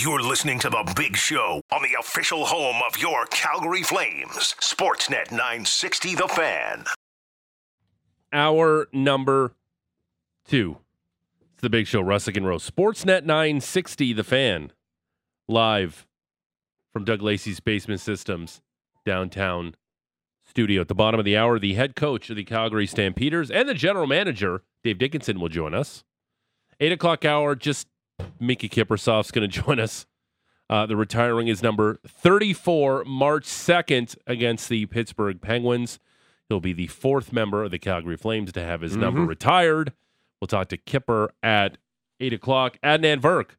You're listening to The Big Show on the official home of your Calgary Flames, Sportsnet 960 The Fan. Hour number two. It's The Big Show, Russick and Rose. Sportsnet 960 The Fan. Live from Doug Lacey's Basement Systems downtown studio. At the bottom of the hour, the head coach of the Calgary Stampeders and the general manager, Dave Dickenson, will join us. Eight o'clock hour, just Mickey Kiprusoff's going to join us. Uh, the retiring is number 34, March 2nd, against the Pittsburgh Penguins. He'll be the fourth member of the Calgary Flames to have his number retired. We'll talk to Kipper at 8 o'clock. Adnan Virk,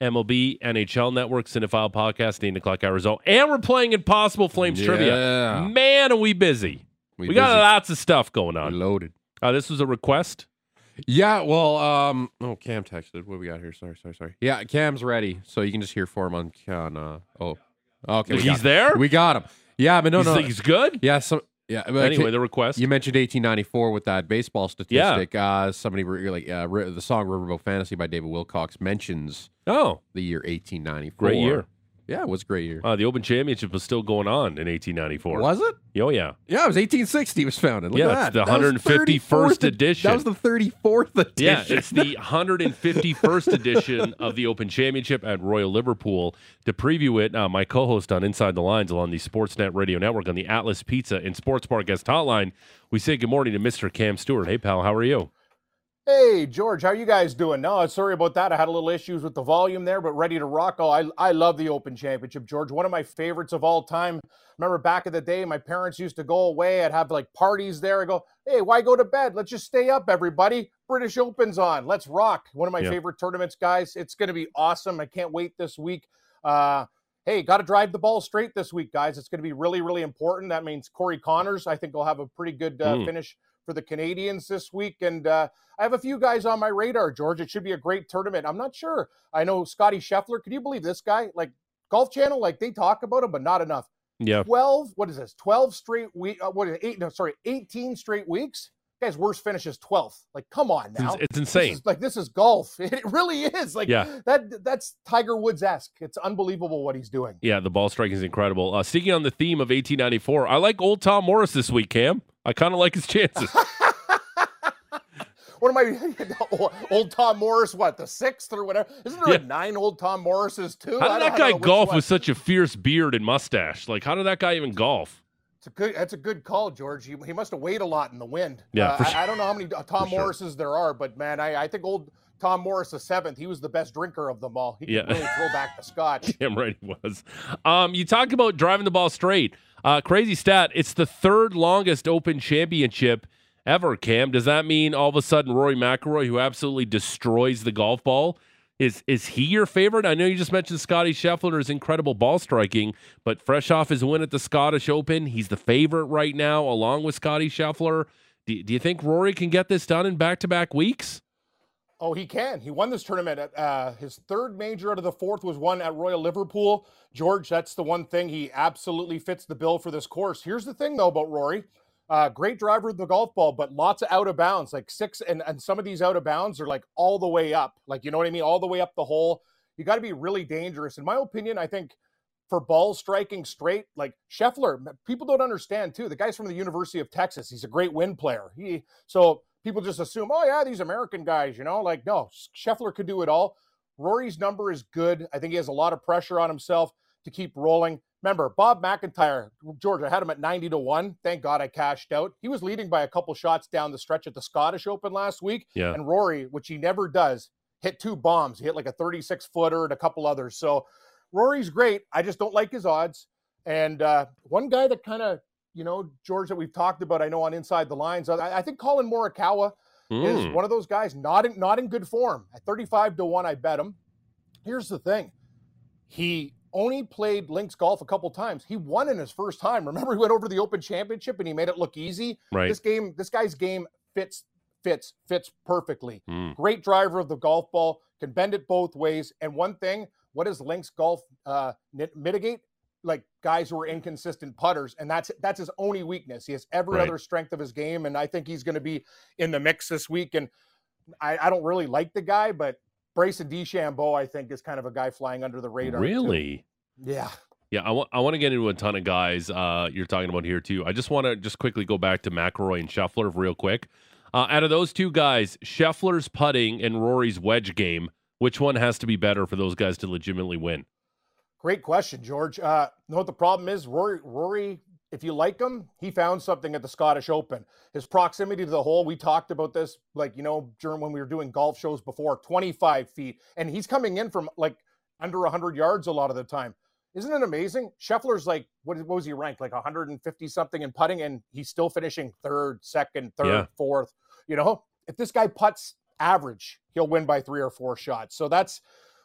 MLB, NHL Network, Cinephile Podcast, 8 o'clock hour result. And we're playing Impossible Flames trivia. Man, are we busy. We, got busy. lots of stuff going We on. loaded. Uh, this was a request. Yeah, well, um, oh, Cam texted. What we got here? Sorry, sorry, sorry. Yeah, Cam's ready, so you can just hear for him on on. Uh, oh, okay, we He's got him. there? We got him. Yeah, but no, he's, no. he's good? yeah, so yeah. but Anyway, the request. you mentioned 1894 with that baseball statistic. Uh, somebody re- like uh, the song "Riverboat Fantasy" by David Wilcox mentions oh, the year 1894. great year. Yeah, it was a great year. Uh, the Open Championship was still going on in 1894. was it? Oh, yeah. Yeah, it was 1860. It was founded. Look Yeah, it's that. the That 151st edition. That was the 34th edition. Yeah, it's the 151st edition of the Open Championship at Royal Liverpool. To preview it, uh, my co-host on Inside the Lines along the Sportsnet Radio Network on the Atlas Pizza and Sports Bar guest hotline, we say good morning to Mr. Cam Stewart. Hey, pal, how are you? Hey, George, how you guys doing? No, sorry about that. I had a little issues with the volume there, but ready to rock. Oh, I, I love the Open Championship, George. One of my favorites of all time. Remember back in the day, my parents used to go away. I'd have like parties there. I go, hey, why go to bed? Let's just stay up, everybody. British Open's on. Let's rock. One of my Yeah. favorite tournaments, guys. It's going to be awesome. I can't wait this week. Uh, hey, got to drive the ball straight this week, guys. It's going to be really, really important. That means Corey Conners, I think, will have a pretty good uh, Mm. finish for the Canadians this week. And uh, I have a few guys on my radar, George. It should be a great tournament. I'm not sure. I know Scotty Scheffler. Can you believe this guy? Like Golf Channel, like they talk about him, but not enough. Yeah. 12, what is this? 12 straight week. Uh, what is it? Eight? No, sorry, 18 straight weeks. Guy's worst finish is 12th. Like, come on now. it's This insane. is, like this is golf. It really is. Like Yeah. that. That's Tiger Woods esque. It's unbelievable what he's doing. Yeah, the ball striking is incredible. Uh, sticking on the theme of 1894, I like old Tom Morris this week, Cam. I kind of like his chances. What am I? Old Tom Morris, what the sixth or whatever? Isn't there Yeah. like nine old Tom Morrises too? How did that guy golf with such a fierce beard and mustache? Like, how did that guy even golf? It's a good. That's a good call, George. He, he must have weighed a lot in the wind. Yeah, Uh, for I, sure. I don't know how many Tom For sure. Morrises there are, but man, I, I think old Tom Morris the seventh. He was the best drinker of them all. He could really throw back the scotch. Damn right he was. Um, you talk about driving the ball straight. Uh, crazy stat. It's the third longest Open Championship ever. Cam, does that mean all of a sudden Rory McIlroy, who absolutely destroys the golf ball, is is he your favorite? I know you just mentioned Scotty Scheffler's incredible ball striking, but fresh off his win at the Scottish Open, he's the favorite right now, along with Scotty Scheffler. Do, do you think Rory can get this done in back to back weeks? Oh, he can. He won this tournament. At, uh, his third major out of the fourth was won at Royal Liverpool. George, that's the one thing he absolutely fits the bill for this course. Here's the thing, though, about Rory. Uh, great driver of the golf ball, but lots of out of bounds, like six, and, and some of these out of bounds are like all the way up. Like, you know what I mean? All the way up the hole. You got to be really dangerous. In my opinion, I think for ball striking straight, like Scheffler, people don't understand too. The guy's from the University of Texas. He's a great wind player. He so people just assume, oh yeah, these American guys, you know, like no, Scheffler could do it all. Rory's number is good. I think he has a lot of pressure on himself to keep rolling. Remember, Bob MacIntyre, George, I had him at 90 to 1. Thank God I cashed out. He was leading by a couple shots down the stretch at the Scottish Open last week. Yeah. And Rory, which he never does, hit two bombs. He hit like a 36 footer and a couple others. So Rory's great. I just don't like his odds. And uh, one guy that kind of, you know, George, that we've talked about, I know on Inside the Lines, I, I think Collin Morikawa is Mm. one of those guys not in, not in good form. At 35 to 1, I bet him. Here's the thing. He only played links golf a couple times. He won in his first time. Remember, he went over the Open Championship and he made it look easy. Right. This game, this guy's game fits, fits, fits perfectly. Mm. Great driver of the golf ball, can bend it both ways. And one thing, what does links golf uh, mitigate? Like guys who are inconsistent putters, and that's that's his only weakness. He has every Right. other strength of his game, and I think he's going to be in the mix this week. And I, I don't really like the guy, but Bryson DeChambeau, I think, is kind of a guy flying under the radar. too. Really? Yeah. Yeah, I want I want to get into a ton of guys uh, you're talking about here too. I just want to just quickly go back to McIlroy and Scheffler real quick. Uh, out of those two guys, Scheffler's putting and Rory's wedge game, which one has to be better for those guys to legitimately win? Great question, George. Uh, know what the problem is? Rory, Rory, if you like him, he found something at the Scottish Open. His proximity to the hole, we talked about this, like, you know, during when we were doing golf shows before, 25 feet. And he's coming in from like under 100 yards a lot of the time. Isn't it amazing? Scheffler's like, what, what was he ranked? Like 150 something in putting, and he's still finishing third, second, third, Yeah. fourth. You know, if this guy puts average, he'll win by three or four shots. So that's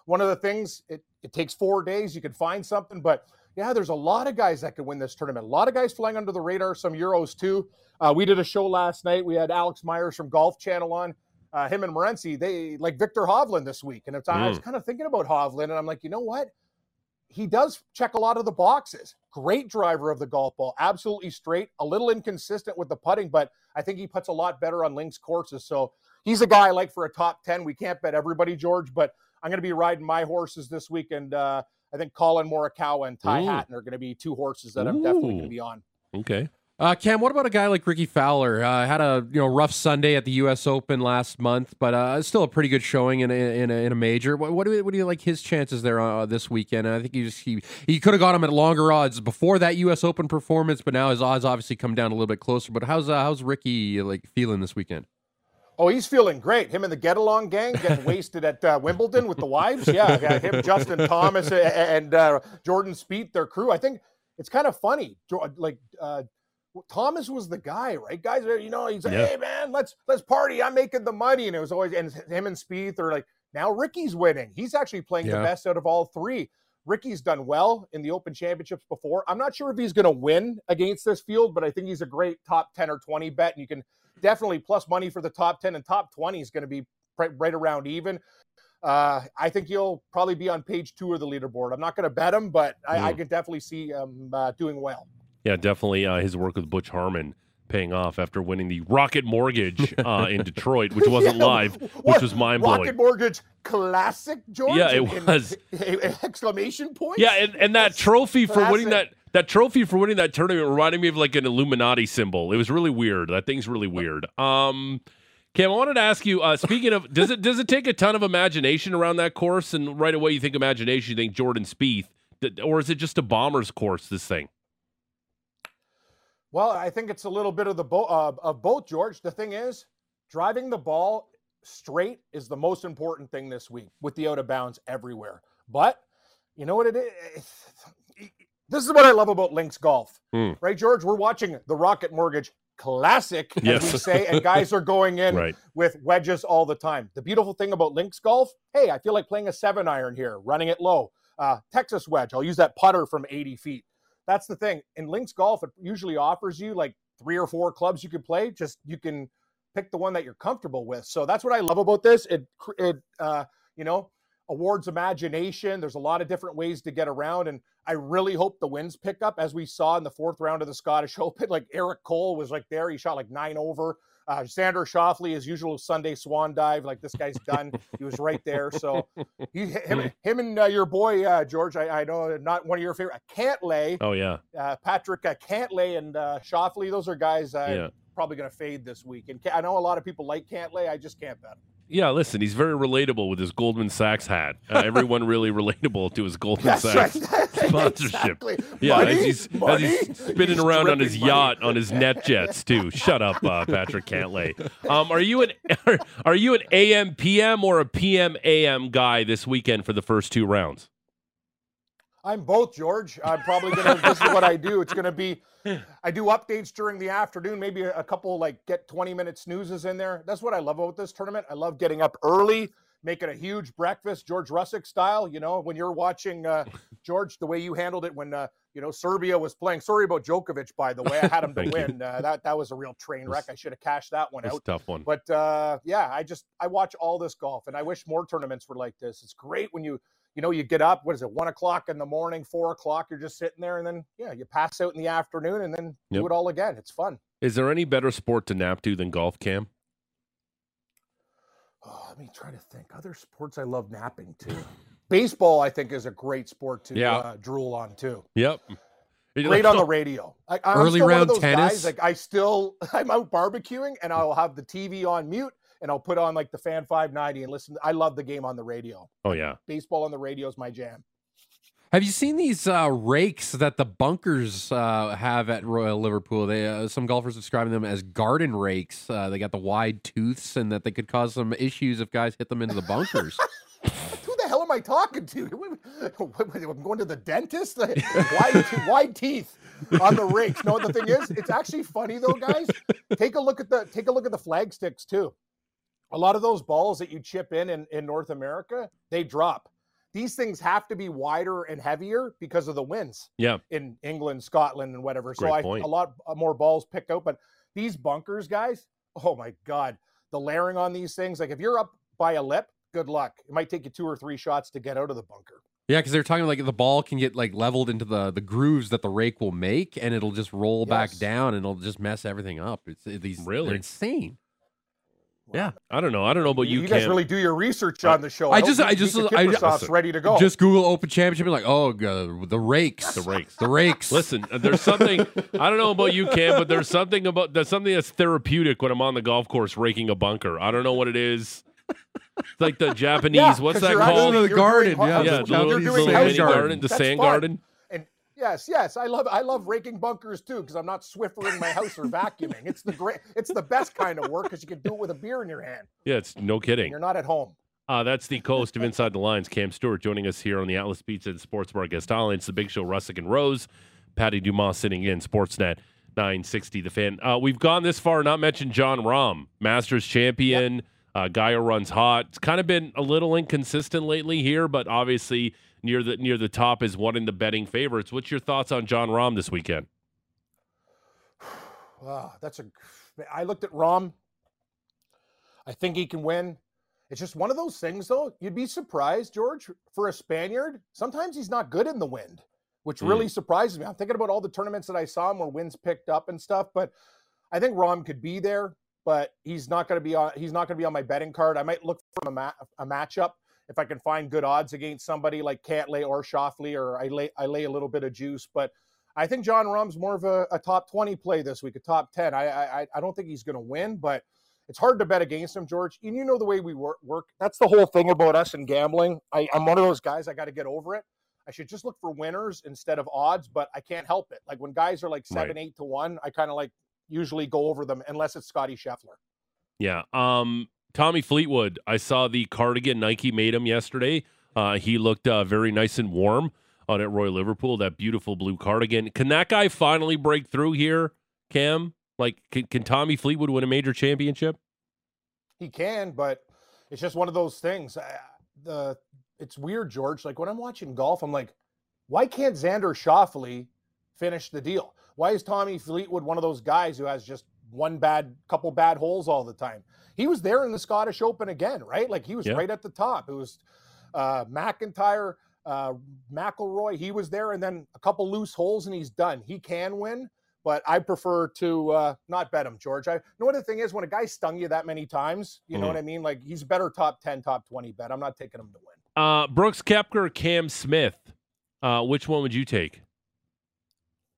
one of the things. It, it takes four days. You can find something, but yeah, there's a lot of guys that could win this tournament. A lot of guys flying under the radar, some Euros too. Uh, we did a show last night. We had Alex Myers from Golf Channel on. Uh, him and Morency, they like Viktor Hovland this week. And it's, I was kind of thinking about Hovland, and I'm like, you know what? He does check a lot of the boxes. Great driver of the golf ball, absolutely straight, a little inconsistent with the putting, but I think he puts a lot better on links courses. So he's a guy I like for a top 10. We can't bet everybody, George, but I'm going to be riding my horses this week. And uh, I think Collin Morikawa and Ty Ooh. Hatton are going to be two horses that I'm definitely going to be on. Okay. Uh, Cam, what about a guy like Rickie Fowler? Uh, had a you know rough Sunday at the U.S. Open last month, but uh, still a pretty good showing in a, in a, in a major. What, what do you, what do you like his chances there uh, this weekend? I think he just he, he could have got him at longer odds before that U.S. Open performance, but now his odds obviously come down a little bit closer. But how's uh, how's Rickie like feeling this weekend? Oh, he's feeling great. Him and the Get Along gang getting wasted at uh, Wimbledon with the wives. Yeah, yeah, him, Justin Thomas, and uh, Jordan Spieth, their crew. I think it's kind of funny. Like uh, Thomas was the guy, right? Guys, you know, he's like, Yeah. "Hey, man, let's let's party. I'm making the money," and it was always and him and Spieth are like, now Rickie's winning. He's actually playing the best out of all three. Rickie's done well in the Open Championships before. I'm not sure if he's going to win against this field, but I think he's a great top 10 or 20 bet. And you can definitely plus money for the top 10 and top 20 is going to be right, around even. Uh, I think he'll probably be on page two of the leaderboard. I'm not going to bet him, but I, I Mm. can definitely see him uh, doing well. Yeah, definitely uh, his work with Butch Harmon paying off after winning the Rocket Mortgage uh, in Detroit, which wasn't Yeah, live, which was mind blowing. Rocket. Mortgage Classic, George. Yeah, it In- in- was. exclamation point. Yeah, and, and that trophy for winning that classic. That trophy for winning that tournament reminded me of like an Illuminati symbol. It was really weird. That thing's really weird. Um, Cam, I wanted to ask you. Uh, speaking of, does it does it take a ton of imagination around that course? And right away, you think imagination, you think Jordan Spieth, or is it just a bomber's course? This thing. Well, I think it's a little bit of the bo- uh, of both, George. The thing is, driving the ball straight is the most important thing this week with the out of bounds everywhere. But you know what it is? This is what I love about Links Golf, Hmm. right, George? We're watching the Rocket Mortgage Classic, as we say, and guys are going in Right. with wedges all the time. The beautiful thing about links golf, hey, I feel like playing a seven iron here, running it low. Uh, Texas wedge, I'll use that putter from 80 feet. That's the thing. In links golf, it usually offers you like three or four clubs you can play. Just you can pick the one that you're comfortable with. So that's what I love about this. It, it uh, you know, awards imagination. There's a lot of different ways to get around. And I really hope the winds pick up as we saw in the fourth round of the Scottish Open. Like Eric Cole was like there. He shot like nine over. Uh, Xander Schauffele, his usual Sunday swan dive. Like this guy's done. he was right there. So he, him, him and uh, your boy, uh, George, I, I know not one of your favorite, Cantlay, Oh yeah, uh, Patrick uh, Cantlay and uh, Schauffele. Those are guys uh, yeah, probably going to fade this week. And I know a lot of people like Cantlay. I just can't bet him. Yeah. Listen, he's very relatable with his Goldman Sachs hat. Uh, everyone really relatable to his Goldman That's right. Sachs sponsorship. Exactly. Yeah, Money, as he's, as he's spinning He's around on his money. yacht on his net jets too. Shut up, uh, Patrick Cantlay. Um, are you an are, are you an AM PM or a PM AM guy this weekend for the first two rounds? I'm both, George. I'm probably gonna. this is what I do. It's gonna be. I do updates during the afternoon. Maybe a, couple like get 20 minute snoozes in there. That's what I love about this tournament. I love getting up early, making a huge breakfast, George Russick style. You know, when you're watching uh, George, the way you handled it when uh, you know Serbia was playing. Sorry about Djokovic, by the way. I had him to win. Uh, that that was a real train wreck. I should have cashed that one out. tough one. But uh, yeah, I just I watch all this golf, and I wish more tournaments were like this. It's great when you you know you get up. What is it? One o'clock in the morning, four o'clock. You're just sitting there, and then yeah, you pass out in the afternoon, and then Yep. do it all again. It's fun. Is there any better sport to nap to than golf, Cam? Oh, let me try to think. Other sports I love napping too. Baseball, I think, is a great sport to Yeah. uh, drool on too. Yep. Great on the radio. I, I'm Early still one of round those tennis. Guys, like I still, I'm out barbecuing and I'll have the TV on mute and I'll put on like the fan 590 and listen. I love the game on the radio. Oh yeah. Baseball on the radio is my jam. Have you seen these uh, rakes that the bunkers uh, have at Royal Liverpool? They uh, some golfers describing them as garden rakes. Uh, they got the wide tooths, and that they could cause some issues if guys hit them into the bunkers. Who the hell am I talking to? I'm going to the dentist. wide, wide teeth on the rakes. No, the thing is, it's actually funny though, guys. Take a look at the take a look at the flag sticks too. A lot of those balls that you chip in in, in North America, they drop. These things have to be wider and heavier because of the winds Yeah. in England, Scotland, and whatever. So Great I point. a lot uh, more balls picked out. But these bunkers, guys, oh my god, the layering on these things. Like if you're up by a lip, good luck. It might take you two or three shots to get out of the bunker. yeah, because they're talking like the ball can get like leveled into the the grooves that the rake will make, and it'll just roll back down, and it'll just mess everything up. It's it- these Really? insane. Yeah. I don't know. I don't know about you, you, guys Cam. really do your research on the show. I hope just- I just- I- Kiprusoff's ready to go. Just Google Open Championship and like, oh, uh, the rakes, the rakes. the rakes. Listen, uh, there's something I don't know about you, Cam, but there's something about there's something that's therapeutic when I'm on the golf course raking a bunker. I don't know what it is. It's like the Japanese. Yeah, what's 'cause that called? The you're garden, yeah, yeah, the the little, you're little mini garden. garden, the That's sand fun. garden. Yes, yes, I love I love raking bunkers too because I'm not swiffering my house or vacuuming. It's the great, it's the best kind of work because you can do it with a beer in your hand. Yeah, it's no kidding. you're not at home. Uh, that's the coast of Inside the Lines. Cam Stewart joining us here on the Atlas Pizza and Sports Bar Guest Island. It's the Big Show, Russick and Rose. Patty Dumas sitting in, Sportsnet 960, the fan. Uh, we've gone this far, not mentioned Jon Rahm, Masters champion, uh, guy who runs hot. It's kind of been a little inconsistent lately here, but obviously near the near the top is one in the betting favorites. What's your thoughts on Jon Rahm this weekend? Wow, that's a. I looked at Rahm. I think he can win. It's just one of those things, though. You'd be surprised, George, for a Spaniard. Sometimes he's not good in the wind, which Mm. really surprises me. I'm thinking about all the tournaments that I saw him where winds picked up and stuff, but I think Rahm could be there, but he's not going to be on. He's not going to be on my betting card. I might look for a, ma- a matchup if I can find good odds against somebody like Cantlay or Schauffele, or I lay I lay a little bit of juice, but. I think Jon Rahm's more of a, a top 20 play this week, a top 10. I I, I don't think he's going to win, but it's hard to bet against him, George. And you know the way we work. work. That's the whole thing about us in gambling. I, I'm one of those guys. I got to get over it. I should just look for winners instead of odds, but I can't help it. Like when guys are like seven, Right. eight to one, I kind of like usually go over them unless it's Scotty Scheffler. Yeah. Um, Tommy Fleetwood, I saw the cardigan Nike made him yesterday. Uh, he looked uh, very nice and warm on at Royal Liverpool. That beautiful blue cardigan. Can that guy finally break through here, Cam? Like, can, can Tommy Fleetwood win a major championship? He can, but it's just one of those things. I- The it's weird, George. Like when I'm watching golf, I'm like, why can't Xander Schauffele finish the deal? Why is Tommy Fleetwood one of those guys who has just one bad couple bad holes all the time? He was there in the Scottish Open again, right? Like he was Yeah. right at the top. It was uh, MacIntyre, uh, McIlroy. He was there, and then a couple loose holes, and he's done. He can win, but I prefer to uh, not bet him, George. I know what the thing is when a guy stung you that many times, you know Mhm. what I mean? Like he's a better top 10, top 20 bet. I'm not taking him to win. Uh, Brooks Koepka, Cam Smith. Uh, which one would you take?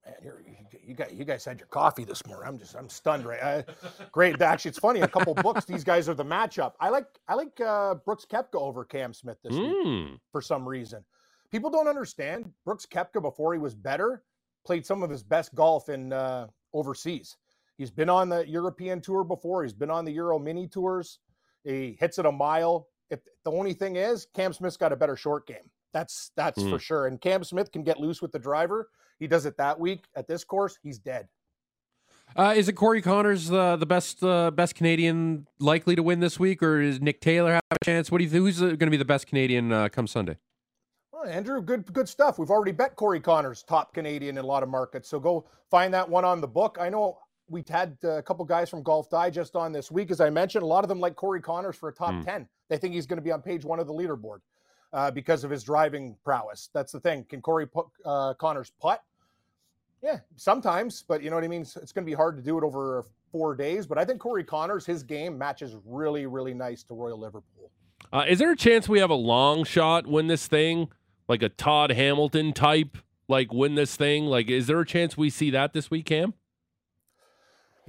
Man, you're, you, you guys, you guys had your coffee this morning. I'm just, I'm stunned, right? I, great. Actually, it's funny. A couple books. These guys are the matchup. I like, I like uh, Brooks Koepka over Cam Smith this week Mm. for some reason. People don't understand. Brooks Koepka, before he was better, played some of his best golf in uh, overseas. He's been on the European tour before. He's been on the Euro Mini tours. He hits it a mile. If the only thing is, Cam Smith's got a better short game. That's that's for sure. And Cam Smith can get loose with the driver. He does it that week at this course. He's dead. Uh, is it Corey Conners uh, the best uh, best Canadian likely to win this week, or is Nick Taylor have a chance? What do you think? Who's going to be the best Canadian uh, come Sunday? Well, Andrew, good good stuff. We've already bet Corey Conners top Canadian in a lot of markets. So go find that one on the book. I know we had uh, a couple guys from Golf Digest on this week, as I mentioned. A lot of them like Corey Conners for a top Hmm. ten. They think he's going to be on page one of the leaderboard uh, because of his driving prowess. That's the thing. Can Corey uh, Conners putt? Yeah, sometimes, but you know what I mean. It's, it's going to be hard to do it over four days. But I think Corey Conners, his game matches really, really nice to Royal Liverpool. Uh, is there a chance we have a long shot win this thing, like a Todd Hamilton type, like win this thing? Like, is there a chance we see that this week, Cam?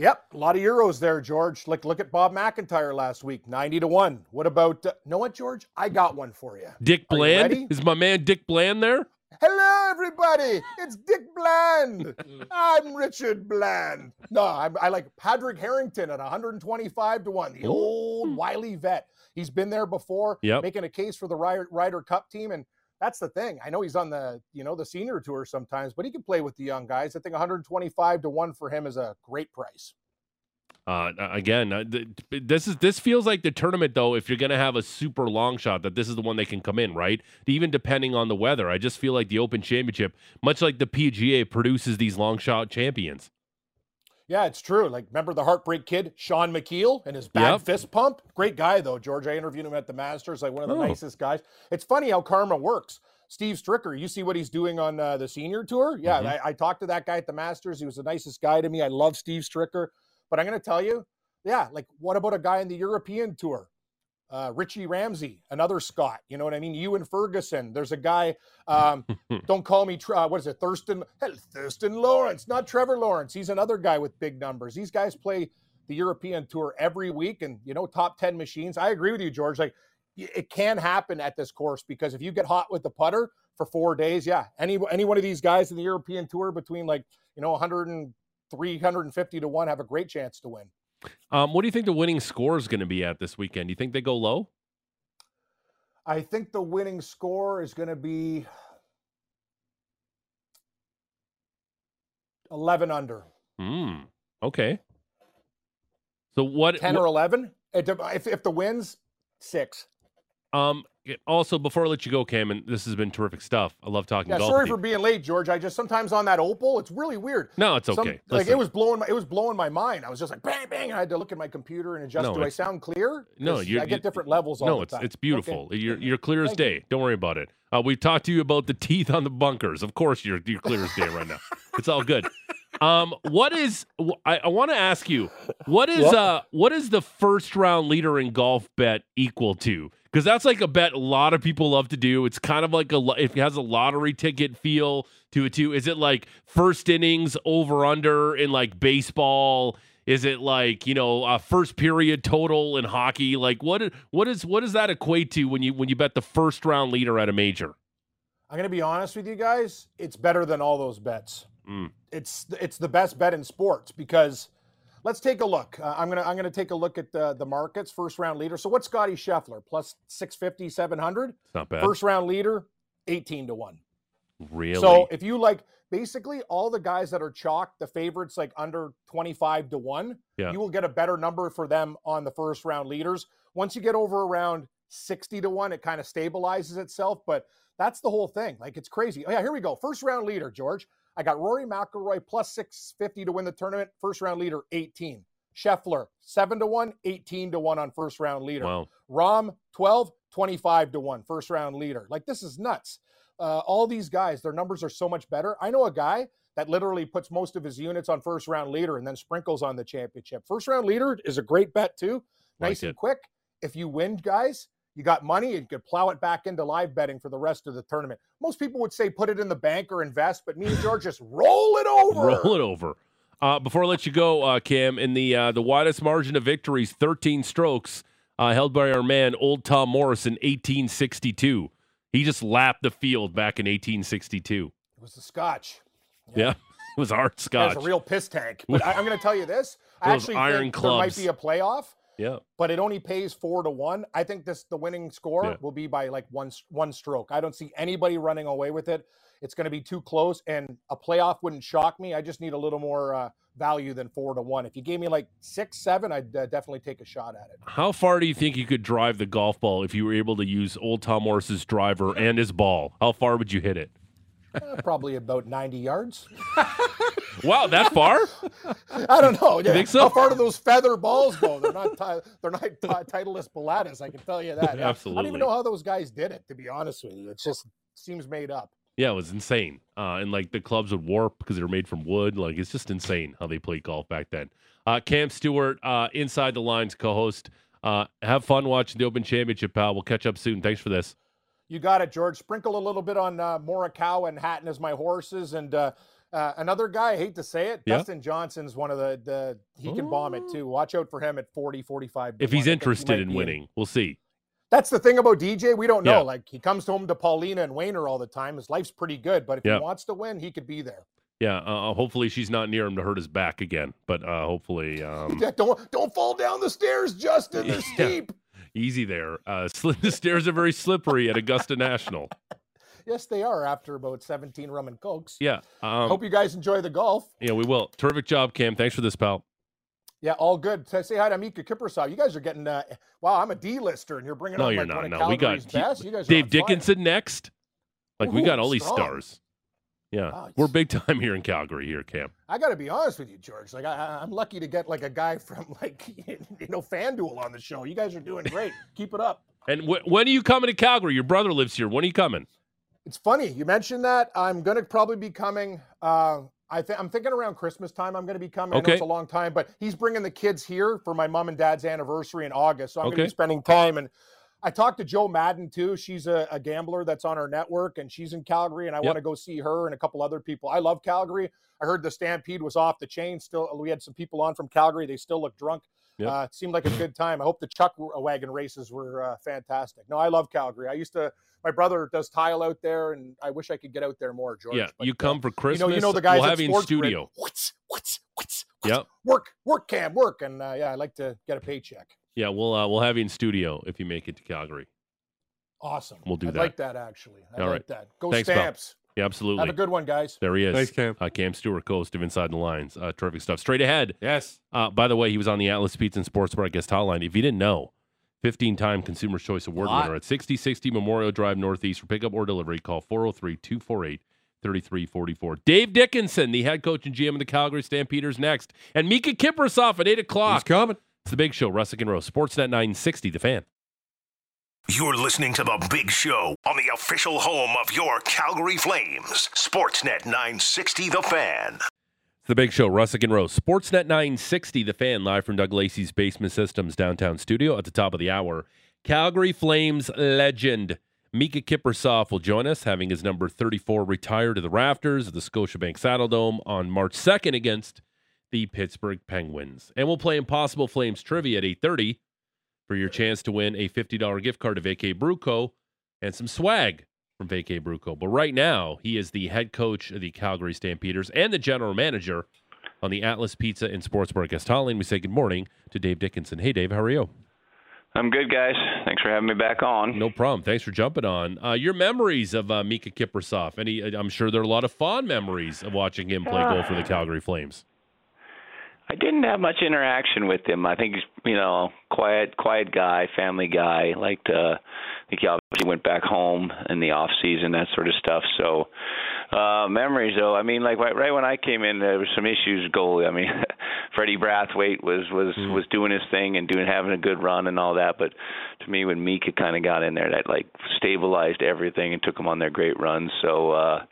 Yep, a lot of euros there, George. Like, look at Bob MacIntyre last week, ninety to one. What about? Uh, know what, George? I got one for you. Dick Are you Bland is my man. Dick Bland there. Hello, everybody. It's Dick Bland. I'm Richard Bland. No, I'm, I like Padraig Harrington at 125 to 1, the old wily vet. He's been there before, Yep. making a case for the Ryder Cup team. And that's the thing. I know he's on the, you know, the senior tour sometimes, but he can play with the young guys. I think 125 to 1 for him is a great price. Uh, again, uh, th- this is this feels like the tournament though. If you're gonna have a super long shot, that this is the one they can come in, right? Even depending on the weather, I just feel like the Open Championship, much like the PGA, produces these long shot champions. Yeah, it's true. Like, remember the Heartbreak Kid, Sean McKeel, and his bad Yep. fist pump? Great guy, though, George. I interviewed him at the Masters, like one of the Oh. nicest guys. It's funny how karma works. Steve Stricker, you see what he's doing on uh, the senior tour? Yeah, Mhm. I, I talked to that guy at the Masters. He was the nicest guy to me. I love Steve Stricker. But I'm going to tell you, yeah, like, what about a guy in the European tour? Uh, Richie Ramsay, another Scott. You know what I mean? Ewen Ferguson. There's a guy. Um, don't call me. Uh, what is it? Thriston. Hell, Thriston Lawrence, not Trevor Lawrence. He's another guy with big numbers. These guys play the European tour every week, and you know, top ten machines. I agree with you, George. Like, it can happen at this course because if you get hot with the putter for four days, yeah, any any one of these guys in the European tour between like you know 100 and 350 to one have a great chance to win. Um, what do you think the winning score is going to be at this weekend? Do you think they go low? I think the winning score is going to be 11 under. Hmm. Okay. So what? 10 or 11 if, if the wins six Um. Also, before I let you go, Cam, and this has been terrific stuff. I love talking yeah golf. sorry with you. for being late george i just sometimes on that opal it's really weird No, it's Some- okay. like it was blowing my, it was blowing my mind i was just like bang bang i had to look at my computer and adjust No, do i sound clear No, you're- i get you- different levels no, it's it's Okay. beautiful. You're you're clear as Thank you. day. Don't worry about it. Uh, we've talked to you about the teeth on the bunkers. Of course, you're you're clear as day right now. It's all good. Um, what is I, I want to ask you? What is Yep. uh what is the first round leader in golf bet equal to? Because that's like a bet a lot of people love to do. It's kind of like a lo- it has a lottery ticket feel to it too. Is it like first innings over under in like baseball? Is it like you know uh, first period total in hockey? Like what what is what does that equate to when you when you bet the first round leader at a major? i'm gonna be honest with you guys it's better than all those bets Mm. it's it's the best bet in sports because let's take a look. Uh, I'm gonna I'm gonna take a look at the the markets. First round leader. So what's Scotty Scheffler plus 650, 700? It's not bad. First round leader, 18 to one. really? So if you like basically all the guys that are chalk, the favorites like under 25 to one, Yeah. you will get a better number for them on the first round leaders. Once you get over around 60 to one, it kind of stabilizes itself. But that's the whole thing. Like it's crazy. Oh yeah, here we go. First round leader, George. I got Rory McIlroy plus 650 to win the tournament. First round leader, 18. Scheffler, 7 to 1, 18 to 1 on first round leader. wow. Rahm 12, 25 to 1, first round leader. Like this is nuts. Uh, all these guys, their numbers are so much better. I know a guy that literally puts most of his units on first round leader and then sprinkles on the championship. First round leader is a great bet too. Like Nice it. and quick. If you win, guys, you got money and you could plow it back into live betting for the rest of the tournament. Most people would say put it in the bank or invest, but me and George just roll it over. Roll it over. Uh, before I let you go, uh, Cam, in the uh, the widest margin of victories, 13 strokes uh, held by our man, Old Tom Morris, in 1862. He just lapped the field back in 1862. It was the scotch. Yeah, it was hard That scotch. was a real piss tank. But I, I'm going to tell you this. I actually iron think there clubs. might be a playoff. Yeah. but it only pays four to one. I think this the winning score Yeah. will be by like one one stroke. I don't see anybody running away with it. It's going to be too close, and a playoff wouldn't shock me. I just need a little more uh, value than four to one. If you gave me like six, seven, I'd uh, definitely take a shot at it. How far do you think you could drive the golf ball if you were able to use Old Tom Morris's driver and his ball? How far would you hit it? Uh, probably about ninety yards. Wow, that far? I don't know. You think so? How far do those feather balls go? They're not. Ti- they're not ti- Titleist Pilatus. I can tell you that. Yeah. I don't even know how those guys did it. To be honest with you, it just seems made up. Yeah, it was insane. Uh, and like the clubs would warp because they were made from wood. Like it's just insane how they played golf back then. Uh, Cam Stewart, uh, Inside the Lines co-host. Uh, have fun watching the Open Championship, pal. We'll catch up soon. Thanks for this. You got it, George. Sprinkle a little bit on uh, Morikawa and Hatton as my horses, and uh, uh, another guy. I hate to say it, Yeah. Dustin Johnson's one of the the he can bomb it too. Watch out for him at 40, 45. If he's one. I think he interested might in winning, we'll see. That's the thing about DJ. We don't know. Yeah. Like he comes home to Paulina and Wayner all the time. His life's pretty good, but if Yeah. he wants to win, he could be there. Yeah, uh, hopefully she's not near him to hurt his back again. But uh, hopefully, um, don't don't fall down the stairs, Justin. They're Yeah. steep. Easy there. Uh, the stairs are very slippery at Augusta National. Yes, they are. After about 17 rum and cokes. Yeah, um, Hope you guys enjoy the golf. yeah, we will. Terrific job, Cam. Thanks for this, pal. Yeah, all good. Say, say hi to Miikka Kiprusoff. You guys are getting. Uh, wow, I'm a D-lister, and you're bringing No, up you're like not. No, we got best. You guys Dave fire. Dickenson next. Like we got Ooh, all these stars. Yeah, Wow, we're big time here in Calgary. Here, Cam. I got to be honest with you, George. Like I, I'm lucky to get like a guy from like you know FanDuel on the show. You guys are doing great. Keep it up. And wh- when are you coming to Calgary? Your brother lives here. When are you coming? It's funny you mentioned that. I'm gonna probably be coming. Uh, I think I'm thinking around Christmas time. I'm gonna be coming. I know Okay. it's a long time, but he's bringing the kids here for my mom and dad's anniversary in August. So I'm gonna be spending time. And I talked to Joe Madden too. She's a, a gambler that's on our network, and she's in Calgary. And I Yep. want to go see her and a couple other people. I love Calgary. I heard the Stampede was off the chain. Still, we had some people on from Calgary. They still look drunk. Yep. Uh, it seemed like a good time. I hope the Chuck wagon races were uh, fantastic. No, I love Calgary. I used to. My brother does tile out there, and I wish I could get out there more, George. yeah, but, you uh, come for Christmas. you know, you know the guys We'll at have in Sports Grid, studio. What's what's what's Yep. work work cam work, and uh, yeah, I like to get a paycheck. Yeah, we'll uh, we'll have you in studio if you make it to Calgary. Awesome. We'll do I'd that. like that actually. I All like right. that. Go Thanks, pal. Stamps. Yeah, absolutely. Have a good one, guys. There he is. Thanks, Cam. Uh, Cam Stewart, host of Inside the Lines. Uh, terrific stuff. Straight ahead. Yes. Uh, by the way, he was on the Atlas Pizza and Sports Bar guest hotline. If you didn't know, 15 time Consumer Choice Award winner at 6060 Memorial Drive Northeast for pickup or delivery. Call 403 248 3344. Dave Dickenson, the head coach and GM of the Calgary Stampeders, next. And Miikka Kiprusoff at 8 o'clock. He's o'clock. coming. It's the big show, Russick and Rose. Sportsnet 960, the fan. You're listening to The Big Show on the official home of your Calgary Flames. Sportsnet 960 The Fan. It's the big show, Russick and Rose. Sportsnet 960, the fan, live from Doug Lacey's Basement Systems downtown studio at the top of the hour. Calgary Flames legend Miikka Kiprusoff will join us, having his number 34 retired to the rafters of the Scotiabank Saddledome on March 2nd against the Pittsburgh Penguins. And we'll play Impossible Flames trivia at 8.30 for your chance to win a $50 gift card to Vacay Bruco and some swag from Vacay Bruco. But right now, he is the head coach of the Calgary Stampeders and the general manager on the Atlas Pizza and Sports Bar guest hotline. We say good morning to Dave Dickenson. Hey, Dave, how are you? I'm good, guys. Thanks for having me back on. No problem. Thanks for jumping on. Uh, your memories of uh, Miikka Kiprusoff. Any? I'm sure there are a lot of fond memories of watching him play goal for the Calgary Flames. I didn't have much interaction with him. I think he's, you know, quiet, quiet guy, family guy. Liked, uh, I think he obviously went back home in the off season, that sort of stuff. So, uh, memories though. I mean, like right, right when I came in, there was some issues goalie. I mean, Freddie Brathwaite was was was doing his thing and doing having a good run and all that. But to me, when Miikka kind of got in there, that like stabilized everything and took them on their great runs. So. uh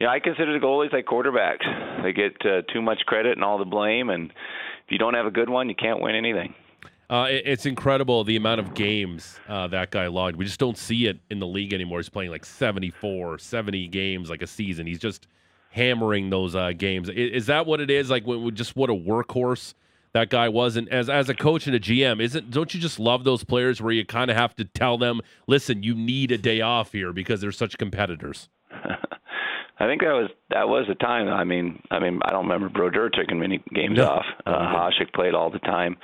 Yeah, I consider the goalies like quarterbacks. They get uh, too much credit and all the blame, and if you don't have a good one, you can't win anything. Uh, it- it's incredible the amount of games uh, that guy logged. We just don't see it in the league anymore. He's playing like 74, 70 games like a season. He's just hammering those uh, games. I- Is, that what it is? Like what, just what a workhorse that guy was. And as as a coach and a GM, isn't don't you just love those players where you kind of have to tell them, listen, you need a day off here because they're such competitors. I think that was that was the time. I mean, I mean, I don't remember Brodeur taking many games No. off. Uh, Hasek played all the time,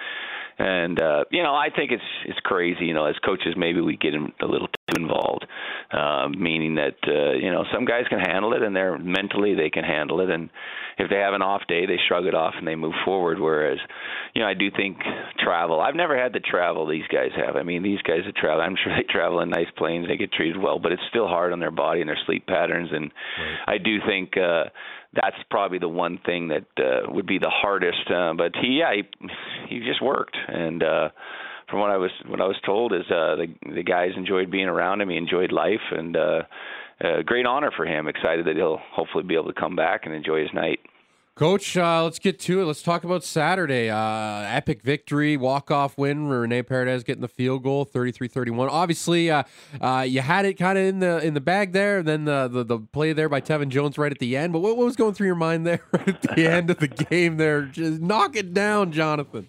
and uh, you know, I think it's it's crazy. You know, as coaches, maybe we get in a little too involved, uh, meaning that uh, you know some guys can handle it, and they're mentally they can handle it, and if they have an off day, they shrug it off and they move forward. Whereas, you know, I do think travel. I've never had the travel these guys have. I mean, these guys that travel, I'm sure they travel in nice planes, they get treated well, but it's still hard on their body and their sleep patterns. And I do think uh, that's probably the one thing that uh, would be the hardest. Uh, but he, yeah, he, he just worked and. uh from what I was what I was told is uh the the guys enjoyed being around him. He enjoyed life and uh a great honor for him. Excited that he'll hopefully be able to come back and enjoy his night. Coach, uh, let's get to it. Let's talk about Saturday. Uh, epic victory, walk-off win. Rene Paredes getting the field goal, 33-31. Obviously, uh, uh, you had it kind of in the in the bag there. And then the, the, the play there by Tevin Jones right at the end. But what, what was going through your mind there at the end of the game? There, just knock it down, Jonathan.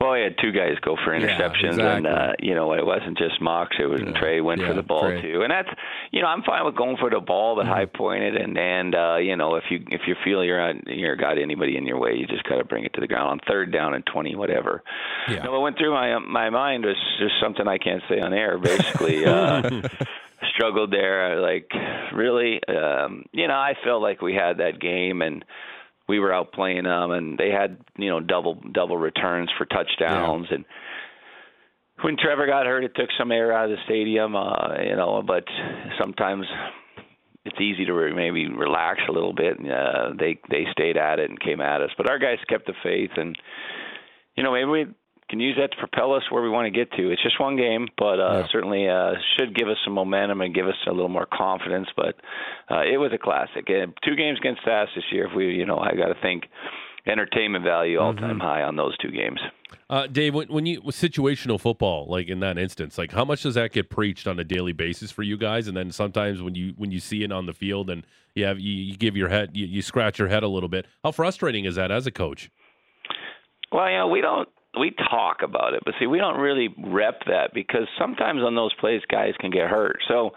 Well, he had two guys go for interceptions, yeah, exactly. and uh, you know it wasn't just Mox; it was Yeah. Trey went Yeah, for the ball Trey. too. And that's you know I'm fine with going for the ball, Mm-hmm. but high pointed, and and uh, you know if you if you feel you're on, you're got anybody in your way, you just got to bring it to the ground on third down and twenty, whatever. Yeah. No, what went through my my mind was just something I can't say on air. Basically, uh, struggled there. Like really, um, you know, I felt like we had that game and we were outplaying them, and they had you know double double returns for touchdowns and. When Trevor got hurt, it took some air out of the stadium, uh, you know. But sometimes it's easy to re- maybe relax a little bit. And, uh, they they stayed at it and came at us, but our guys kept the faith, and you know maybe we can use that to propel us where we want to get to. It's just one game, but uh, Yeah. certainly uh, should give us some momentum and give us a little more confidence. But uh, it was a classic. Uh, two games against Sass this year. If we, you know, I got to think entertainment value all time high on those two games. Uh, Dave, when, when you with situational football, like in that instance, like how much does that get preached on a daily basis for you guys? And then sometimes when you when you see it on the field and you have you, you give your head you, you scratch your head a little bit. How frustrating is that as a coach? Well, you know, we don't we talk about it, but see, we don't really rep that because sometimes on those plays, guys can get hurt. So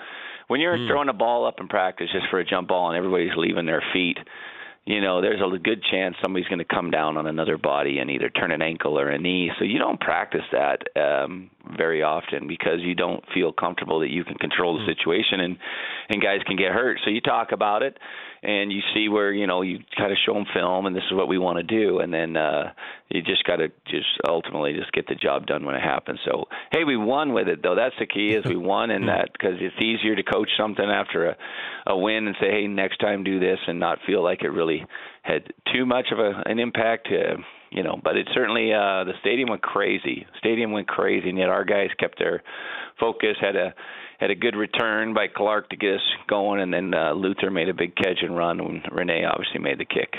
when you're throwing a ball up in practice just for a jump ball and everybody's leaving their feet, you know, there's a good chance somebody's going to come down on another body and either turn an ankle or a knee. So you don't practice that um, very often because you don't feel comfortable that you can control the situation and and guys can get hurt. So you talk about it and you see where you know you kind of show them film and this is what we want to do. And then uh you just got to just ultimately just get the job done when it happens. So hey we won with it though. That's the key is we won in that because it's easier to coach something after a a win and say hey next time do this and not feel like it really had too much of a an impact. Uh, you know but it certainly uh the stadium went crazy stadium went crazy and yet our guys kept their focus had a had a good return by Clark to get us going, and then uh, Luther made a big catch and run, and Rene obviously made the kick.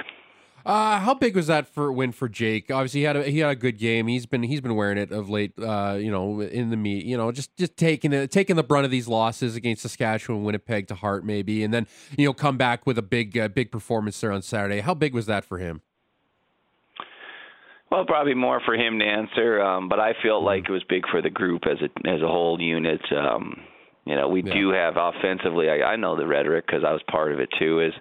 Uh, how big was that for win for Jake? Obviously, he had a he had a good game. He's been he's been wearing it of late. Uh, you know, in the meet, you know, just just taking taking the brunt of these losses against Saskatchewan, Winnipeg to heart, maybe, and then you know come back with a big uh, big performance there on Saturday. How big was that for him? Well, probably more for him to answer, um, but I feel like it was big for the group as a as a whole unit. Um, you know, we Yeah. do have offensively. I, I know the rhetoric because I was part of it too. Is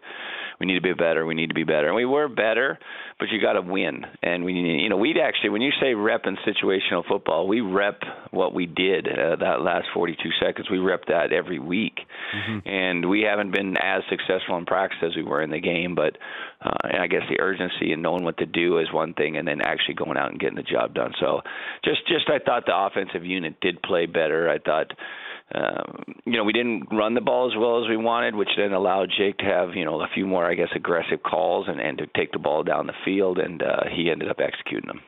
we need to be better. We need to be better, and we were better. But you got to win, and we, you know, we'd actually when you say rep in situational football, we rep what we did uh, that last 42 seconds. We rep that every week, and we haven't been as successful in practice as we were in the game. But uh, and I guess the urgency and knowing what to do is one thing, and then actually going out and getting the job done. So, just just I thought the offensive unit did play better. I thought um, you know, we didn't run the ball as well as we wanted, which then allowed Jake to have, you know, a few more, I guess, aggressive calls and, and to take the ball down the field, and uh, he ended up executing them.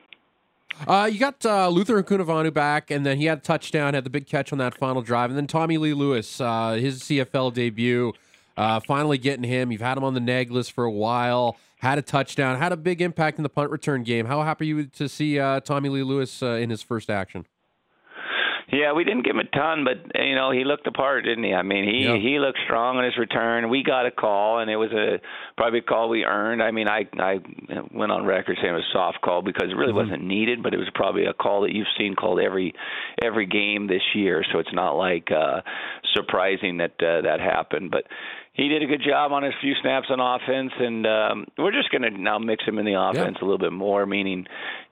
Uh, you got uh, Luther Hakunavanhu back, and then he had a touchdown, had the big catch on that final drive, and then Tommy Lee Lewis, uh, his CFL debut, uh, finally getting him. You've had him on the nag list for a while. Had a touchdown, had a big impact in the punt return game. How happy you to see uh, Tommy Lee Lewis uh, in his first action? Yeah, we didn't give him a ton, but you know he looked the part, didn't he? I mean, he Yeah. he looked strong on his return. We got a call, and it was a probably a call we earned. I mean, I I went on record saying it was a soft call because it really wasn't needed, but it was probably a call that you've seen called every every game this year. So it's not like uh surprising that uh, that happened, but he did a good job on his few snaps on offense, and um, we're just going to now mix him in the offense a little bit more. Meaning,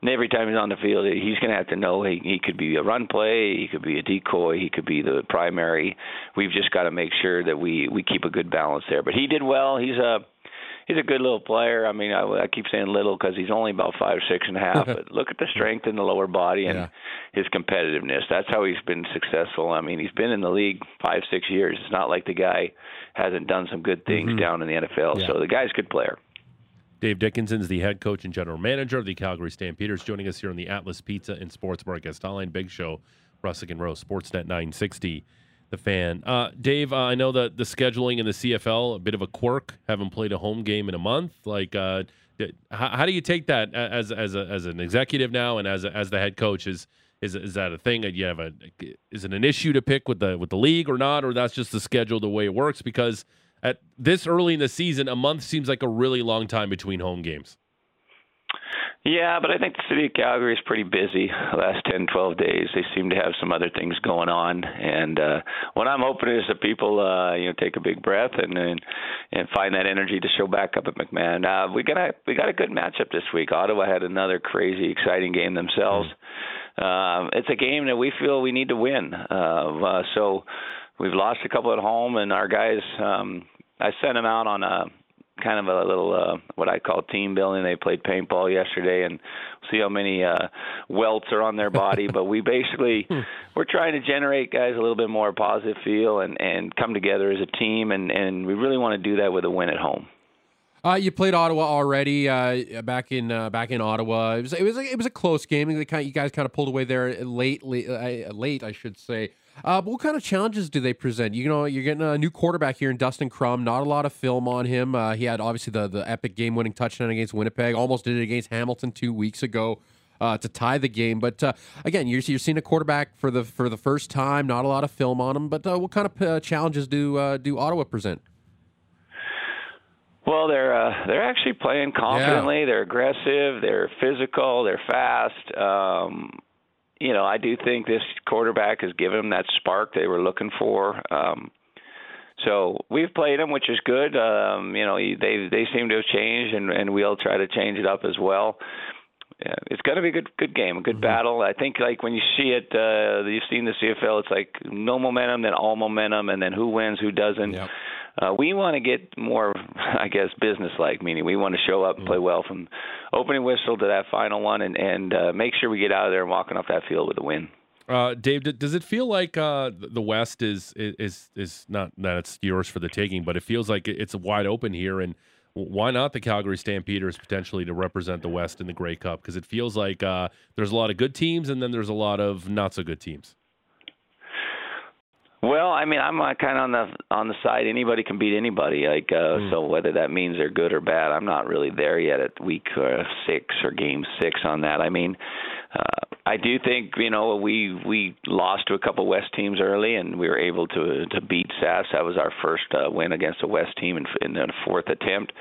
every time he's on the field, he's going to have to know he, he could be a run play, he could be a decoy, he could be the primary. We've just got to make sure that we we keep a good balance there. But he did well. He's a he's a good little player. I mean, I, I keep saying little because he's only about five, six and a half. but look at the strength in the lower body and Yeah. his competitiveness. That's how he's been successful. I mean, he's been in the league five, six years. It's not like the guy hasn't done some good things mm-hmm. down in the NFL. Yeah. So the guy's a good player. Dave Dickenson is the head coach and general manager of the Calgary Stampeders, joining us here on the Atlas Pizza and Sports Bar Guest Hotline Big Show, Russick and Rose, Sportsnet 960. The fan. Uh, Dave, uh, I know that the scheduling in the CFL a bit of a quirk. Haven't played a home game in a month. Like, uh, how, how, do you take that as as a, as an executive now and as a, as the head coach? Is is is that a thing that you have a is it an issue to pick with the with the league or not, or that's just the schedule the way it works? Because at this early in the season, a month seems like a really long time between home games. Yeah, but I think the city of Calgary is pretty busy the last 10, 12 days. They seem to have some other things going on, and uh, what I'm hoping is that people, uh, you know, take a big breath and and, and find that energy to show back up at McMahon. Uh, we got a we got a good matchup this week. Ottawa had another crazy, exciting game themselves. Uh, it's a game that we feel we need to win. Uh, uh, so we've lost a couple at home, and our guys. Um, I sent them out on a kind of a little uh, what I call team building. They played paintball yesterday, and see how many uh, welts are on their body. but we basically hmm. we're trying to generate guys a little bit more positive feel and and come together as a team, and and we really want to do that with a win at home. Uh, you played Ottawa already uh, back in uh, back in Ottawa. It was it was a, it was a close game. They kind You guys kind of pulled away there late, late, uh, late I should say. Uh, but what kind of challenges do they present? You know, you're getting a new quarterback here in Dustin Crum. Not a lot of film on him. Uh, he had obviously the the epic game winning touchdown against Winnipeg. Almost did it against Hamilton two weeks ago. Uh, to tie the game. But uh, again, you're, you're seeing a quarterback for the for the first time. Not a lot of film on him. But uh, what kind of uh, challenges do uh, do Ottawa present? Well, they're uh, they're actually playing confidently. Yeah. They're aggressive. They're physical. They're fast. Um, you know, I do think this quarterback has given them that spark they were looking for. Um, so we've played them, which is good. Um, you know, they they seem to have changed, and and we'll try to change it up as well. Yeah, it's going to be a good good game, a good mm-hmm. battle. I think like when you see it, uh, you've seen the CFL. It's like no momentum, then all momentum, and then who wins, who doesn't. Yep. Uh, we want to get more, I guess, business-like. Meaning, we want to show up and play mm-hmm. well from opening whistle to that final one, and and uh, make sure we get out of there and walking off that field with a win. Uh, Dave, does it feel like uh, the West is is is not that it's yours for the taking, but it feels like it's wide open here, and why not the Calgary Stampeders potentially to represent the West in the Grey Cup? Because it feels like uh, there's a lot of good teams, and then there's a lot of not so good teams. Well, I mean, I'm uh, kind of on the on the side. Anybody can beat anybody. Like, uh, mm. so whether that means they're good or bad, I'm not really there yet at week uh, six or game six on that. I mean, uh, I do think you know we we lost to a couple West teams early, and we were able to to beat SAS. That was our first uh, win against a West team in, in the fourth attempt.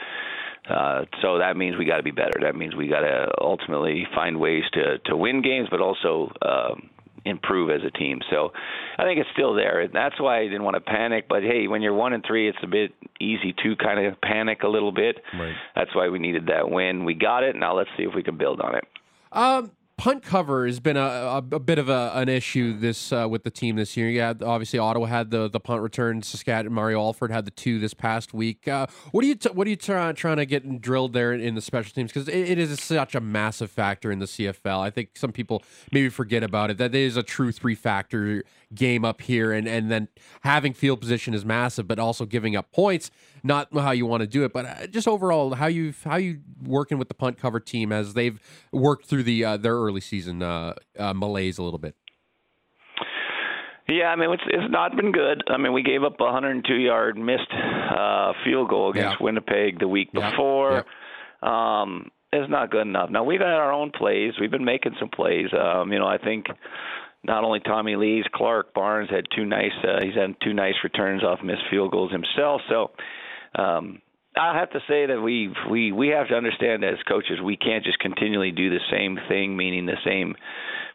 Uh, so that means we got to be better. That means we got to ultimately find ways to to win games, but also um, improve as a team. So I think it's still there. That's why I didn't want to panic. But hey, when you're one and three, it's a bit easy to kind of panic a little bit. Right. That's why we needed that win. We got it. Now let's see if we can build on it. Um, punt cover has been a, a, a bit of a, an issue this uh, with the team this year. Yeah, obviously Ottawa had the the punt return. Saskatchewan Mario Alford had the two this past week. Uh, what are you t- what are you try- trying to get drilled there in, the special teams because it, it is such a massive factor in the CFL. I think some people maybe forget about it. That is a true three factor game up here, and and then having field position is massive, but also giving up points not how you want to do it, but uh, just overall how you how you working with the punt cover team as they've worked through the uh, their early season uh, uh, malaise a little bit. Yeah, I mean it's it's not been good. I mean we gave up a 102 yard missed uh, field goal against yeah. Winnipeg the week yeah. before. Yeah. Um, it's not good enough. Now we've had our own plays. We've been making some plays. Um, you know, I think not only Tommy Lees, Clark Barnes had two nice. Uh, he's had two nice returns off missed field goals himself. So um, I have to say that we we we have to understand as coaches we can't just continually do the same thing, meaning the same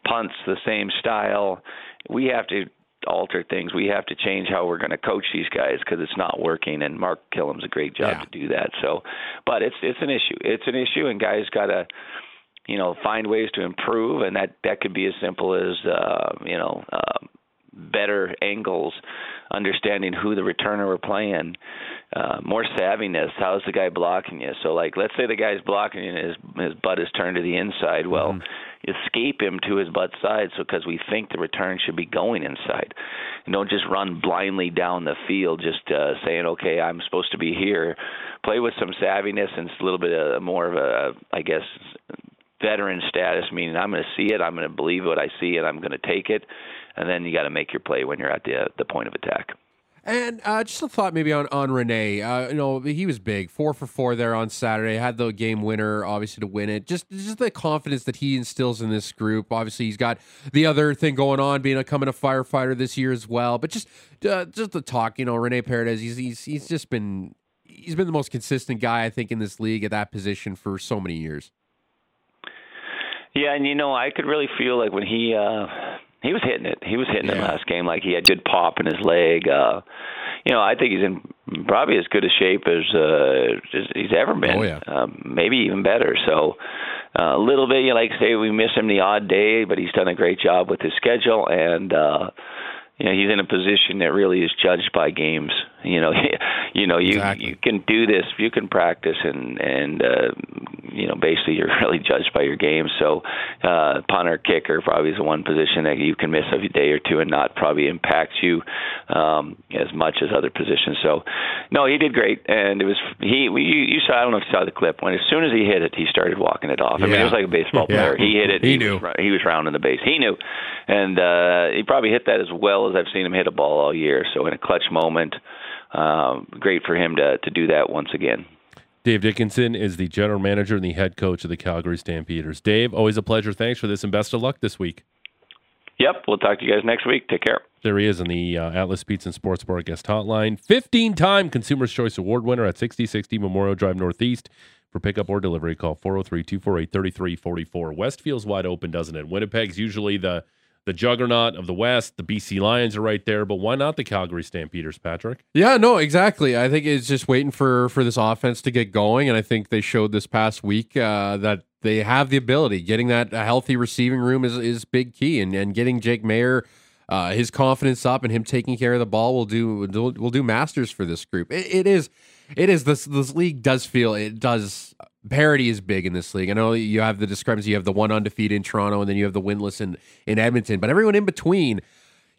punts, the same style. We have to alter things. We have to change how we're going to coach these guys because it's not working. And Mark Kilam's a great job yeah. to do that. So, but it's it's an issue. It's an issue, and guys got to you know find ways to improve, and that that could be as simple as uh, you know. Uh, better angles, understanding who the returner we're playing, uh, more savviness. How's the guy blocking you? So, like, let's say the guy's blocking you and his his butt is turned to the inside. Well, mm-hmm. escape him to his butt side, so because we think the return should be going inside, and don't just run blindly down the field, just uh, saying, okay, I'm supposed to be here. Play with some savviness and a little bit of more of a, I guess, veteran status, meaning I'm going to see it, I'm going to believe what I see, and I'm going to take it and then you got to make your play when you're at the the point of attack. And uh, just a thought maybe on on Rene. Uh, you know, he was big, four for four there on Saturday. Had the game winner, obviously to win it. Just just the confidence that he instills in this group. Obviously, he's got the other thing going on, being a coming a firefighter this year as well. But just uh, just the talk, you know, Rene Paredes. He's he's he's just been he's been the most consistent guy I think in this league at that position for so many years. Yeah, and you know, I could really feel like when he uh he was hitting it. He was hitting it last game. Like he had good pop in his leg. Uh, you know, I think he's in probably as good a shape as uh, as he's ever been. Oh, yeah. Um, maybe even better. So uh, a little bit, you like say we miss him the odd day, but he's done a great job with his schedule and. uh you know he's in a position that really is judged by games. You know, you know you Exactly. you can do this, you can practice, and and uh, you know basically you're really judged by your game. So uh, punter, kicker probably is the one position that you can miss a day or two and not probably impact you um, as much as other positions. So no, he did great, and it was he. You, you saw I don't know if you saw the clip when as soon as he hit it, he started walking it off. I mean, it was like a baseball Yeah. player. He hit it. He he knew. Was, he was rounding the base. He knew, and uh, he probably hit that as well as I've seen him hit a ball all year. So in a clutch moment, um, great for him to to do that once again. Dave Dickenson is the general manager and the head coach of the Calgary Stampeders. Dave, always a pleasure. Thanks for this and best of luck this week. Yep, we'll talk to you guys next week. Take care. There he is in the uh, Atlas Pizza and Sports Bar guest hotline. 15 time Consumer's Choice Award winner at 6060 Memorial Drive Northeast. For pickup or delivery, call 403 248 3344. West feels wide open, doesn't it? Winnipeg's usually the, the juggernaut of the West. The BC Lions are right there, but why not the Calgary Stampeders, Patrick? Yeah, no, exactly. I think it's just waiting for for this offense to get going, and I think they showed this past week uh, that they have the ability. Getting that a healthy receiving room is is big key, and and getting Jake Maier. Uh, his confidence up and him taking care of the ball will do will, will do masters for this group. It, it is, it is this this league does feel it does parity is big in this league. I know you have the discrepancy. You have the one undefeated in Toronto, and then you have the winless in in Edmonton. But everyone in between,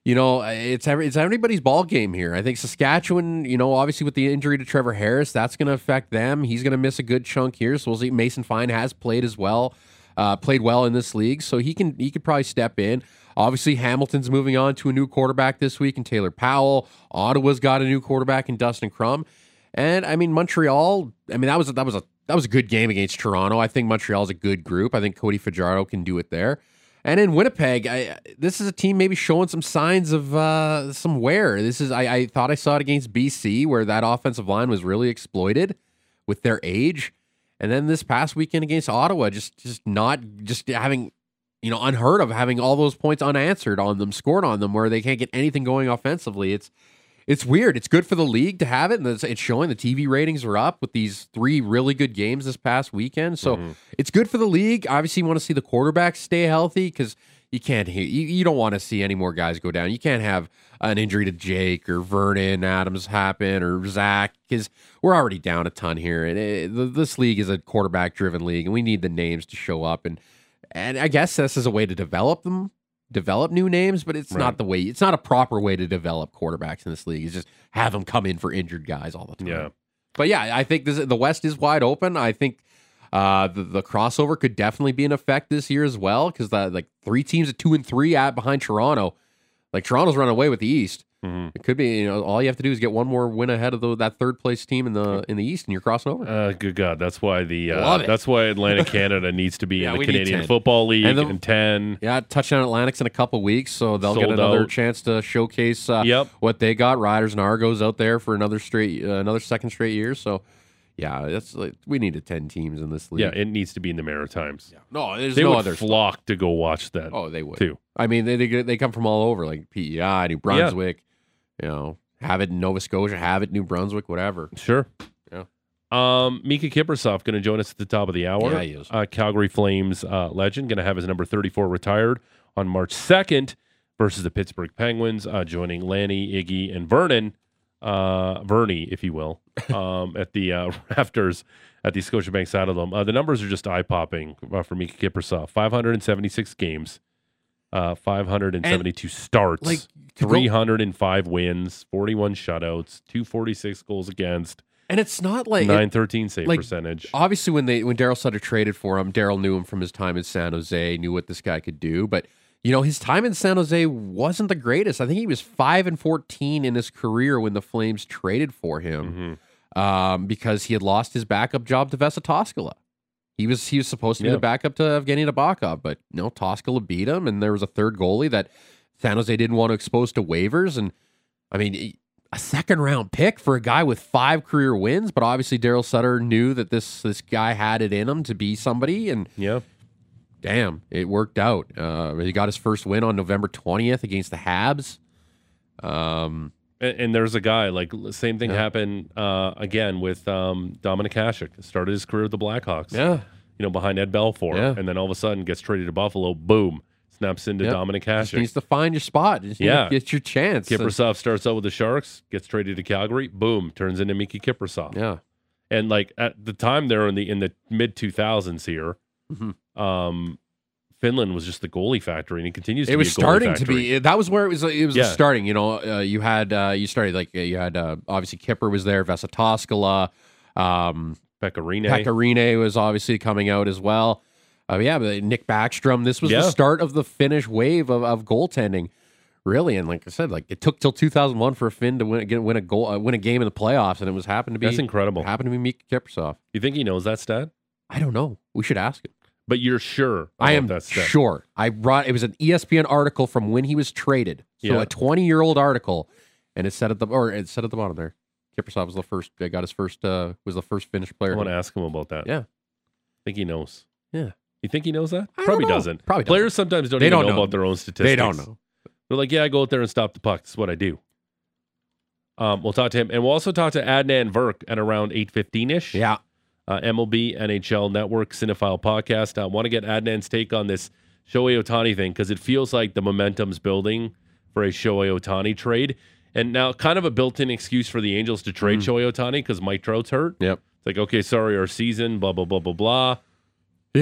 you know, it's every, it's everybody's ball game here. I think Saskatchewan, you know, obviously with the injury to Trevor Harris, that's going to affect them. He's going to miss a good chunk here. So we'll see. Mason Fine has played as well, uh, played well in this league, so he can he could probably step in. Obviously, Hamilton's moving on to a new quarterback this week, and Taylor Powell. Ottawa's got a new quarterback in Dustin Crum, and I mean Montreal. I mean that was a, that was a that was a good game against Toronto. I think Montreal's a good group. I think Cody Fajardo can do it there. And in Winnipeg, I, this is a team maybe showing some signs of uh, some wear. This is I, I thought I saw it against BC where that offensive line was really exploited with their age, and then this past weekend against Ottawa, just just not just having you know unheard of having all those points unanswered on them, scored on them, where they can't get anything going offensively. It's it's weird. It's good for the league to have it, and it's, showing the TV ratings are up with these three really good games this past weekend. So mm-hmm. it's good for the league. Obviously, you want to see the quarterbacks stay healthy because you can't hear you, you don't want to see any more guys go down. You can't have an injury to Jake or Vernon Adams happen or Zach because we're already down a ton here, and eh, it, th- this league is a quarterback driven league, and we need the names to show up and and I guess this is a way to develop them develop new names, but it's Right. not the way. It's not a proper way to develop quarterbacks in this league. It's just have them come in for injured guys all the time. Yeah. But yeah, I think this the West is wide open. I think uh, the the crossover could definitely be in effect this year as well because the like three teams at two and three at behind Toronto. Like Toronto's run away with the East. Mhm. It could be you know all you have to do is get one more win ahead of the, that third place team in the in the East, and you're crossing over. Uh, good God, that's why the uh, that's why Atlantic Canada needs to be Yeah, in the Canadian Football League And and, the- ten. Yeah, touchdown Atlantic's in a couple weeks, so they'll get another out. chance to showcase uh, Yep. what they got. Riders and Argos out there for another straight, uh, another second straight year. So, yeah, that's like we needed ten teams in this league. Yeah, it needs to be in the Maritimes. Yeah. no, there's They no would other. flock to go watch that. oh, they would too. I mean, they, they they come from all over, like PEI, New Brunswick. You know, have it in Nova Scotia, have it in New Brunswick, whatever. Sure. Yeah. Um, Miikka Kiprusoff going to join us at the top of the hour. Yeah, he is. Uh, Calgary Flames uh, legend going to have his number 34 retired on March 2nd versus the Pittsburgh Penguins, uh, joining Lanny, Iggy, and Vernon, uh, Vernie, if you will, um, at the uh, rafters at the Scotiabank Saddledome. Uh, the numbers are just eye popping uh, for Miikka Kiprusoff 576 games, uh, 572 starts. like, 305 wins, 41 shutouts, 246 goals against, And it's not like 913 save like, percentage. obviously when they when Daryl Sutter traded for him, Daryl knew him from his time in San Jose, knew what this guy could do. But you know, his time in San Jose wasn't the greatest. I think he was five and fourteen in his career when the Flames traded for him Mhm. um, because he had lost his backup job to Vesa Toskala. He was he was supposed to be Yeah. the backup to Evgeny Nabokov, but no, Toskala beat him, and there was a third goalie that San Jose didn't want to expose to waivers. And I mean, a second round pick for a guy with five career wins, but obviously Daryl Sutter knew that this this guy had it in him to be somebody, and Yeah. damn, it worked out. Uh, he got his first win on November twentieth against the Habs. Um, And, and there's a guy like same thing Yeah. happened uh, again with um, Dominik Hasek. Started his career with the Blackhawks. yeah, You know, behind Ed Belfour, Yeah. and then all of a sudden gets traded to Buffalo. Boom, snaps into Yep. Dominik just Hasek. needs to find your spot. Just Yeah. get your chance. Kiprusoff starts out with the Sharks, gets traded to Calgary. Boom, turns into Miikka Kiprusoff. yeah, And like at the time, there in the in the mid 2000s here, Mhm. um, Finland was just the goalie factory, and he continues. to it be was a goalie starting to be. That was where it was. It was Yeah. starting. You know, uh, you had uh, you started like uh, you had uh, obviously Kipper was there, Vesa Toskala, um, Pekka Rinne. Pecorine was obviously coming out as well. Uh, yeah, but Nick Backstrom. This was Yeah. the start of the Finnish wave of, of goaltending, really. And like I said, like it took till 2001 for a Finn to win get, win a goal, uh, win a game in the playoffs, and it was happened to be That's incredible. happened to be Miikka Kiprusoff. You think he knows that stat? I don't know. We should ask him. But you're sure? I am that stat. sure. I brought it was an ESPN article from when he was traded. So Yeah. a 20 year old article, and it said at the or it said at the bottom there. Kiprusoff was the first. Got his first. uh Was the first Finnish player. I want to ask him about that. Yeah. think he knows. Yeah. You think he knows that? I Probably doesn't. Probably doesn't. Players sometimes don't They even don't know, know. about their own statistics. They don't know. They're like, yeah, I go out there and stop the puck. That's what I do. Um, we'll talk to him, and we'll also talk to Adnan Virk at around eight fifteen ish. Yeah. uh, MLB NHL Network Cinephile podcast. I want to get Adnan's take on this Shohei Ohtani thing because it feels like the momentum's building for a Shohei Ohtani trade. And now, kind of a built in excuse for the Angels to trade Shohei Ohtani because Mike Trout's hurt. Yep. It's like, okay, sorry, our season, blah, blah, blah, blah, blah.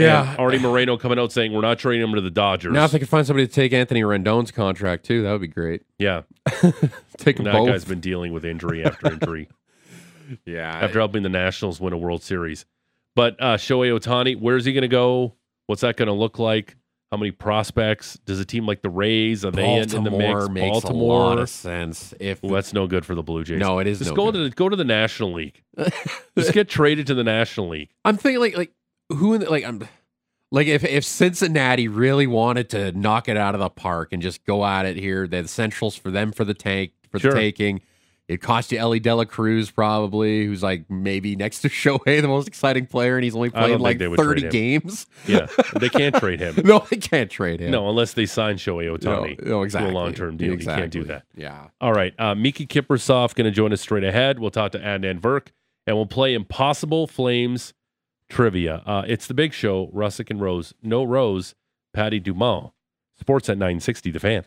Yeah. And Arte Moreno coming out saying we're not trading him to the Dodgers. Now if they could find somebody to take Anthony Rendon's contract too, that would be great. yeah. Take And that both. guy's been dealing with injury after injury. yeah. after helping the Nationals win a World Series. But uh, Shohei Ohtani, where's he going to go? What's that going to look like? How many prospects? Does a team like the Rays are they in, in the mix? makes Baltimore. a lot of sense. If Ooh, that's no good for the Blue Jays. no, it is Just no go good. to the, go to the National League. Just get traded to the National League. I'm thinking like like who in the, like I'm like if if Cincinnati really wanted to knock it out of the park and just go at it here, the Centrals for them for the tank for Sure. the taking. It cost you Elly De La Cruz probably, who's like maybe next to Shohei, the most exciting player, and he's only played like 30 games. Yeah, they can't trade him. no, they can't trade him. No, unless they sign Shohei Ohtani no, no, exactly. to a long term deal. You can't do Exactly. that. Yeah. All right. Uh, Miikka Kiprusoff going to join us straight ahead. We'll talk to Adnan Virk and we'll play Impossible Flames trivia. Uh, it's the big show, Russick and Rose. No Rose, Patty Dumont. Sports at 960, the fan.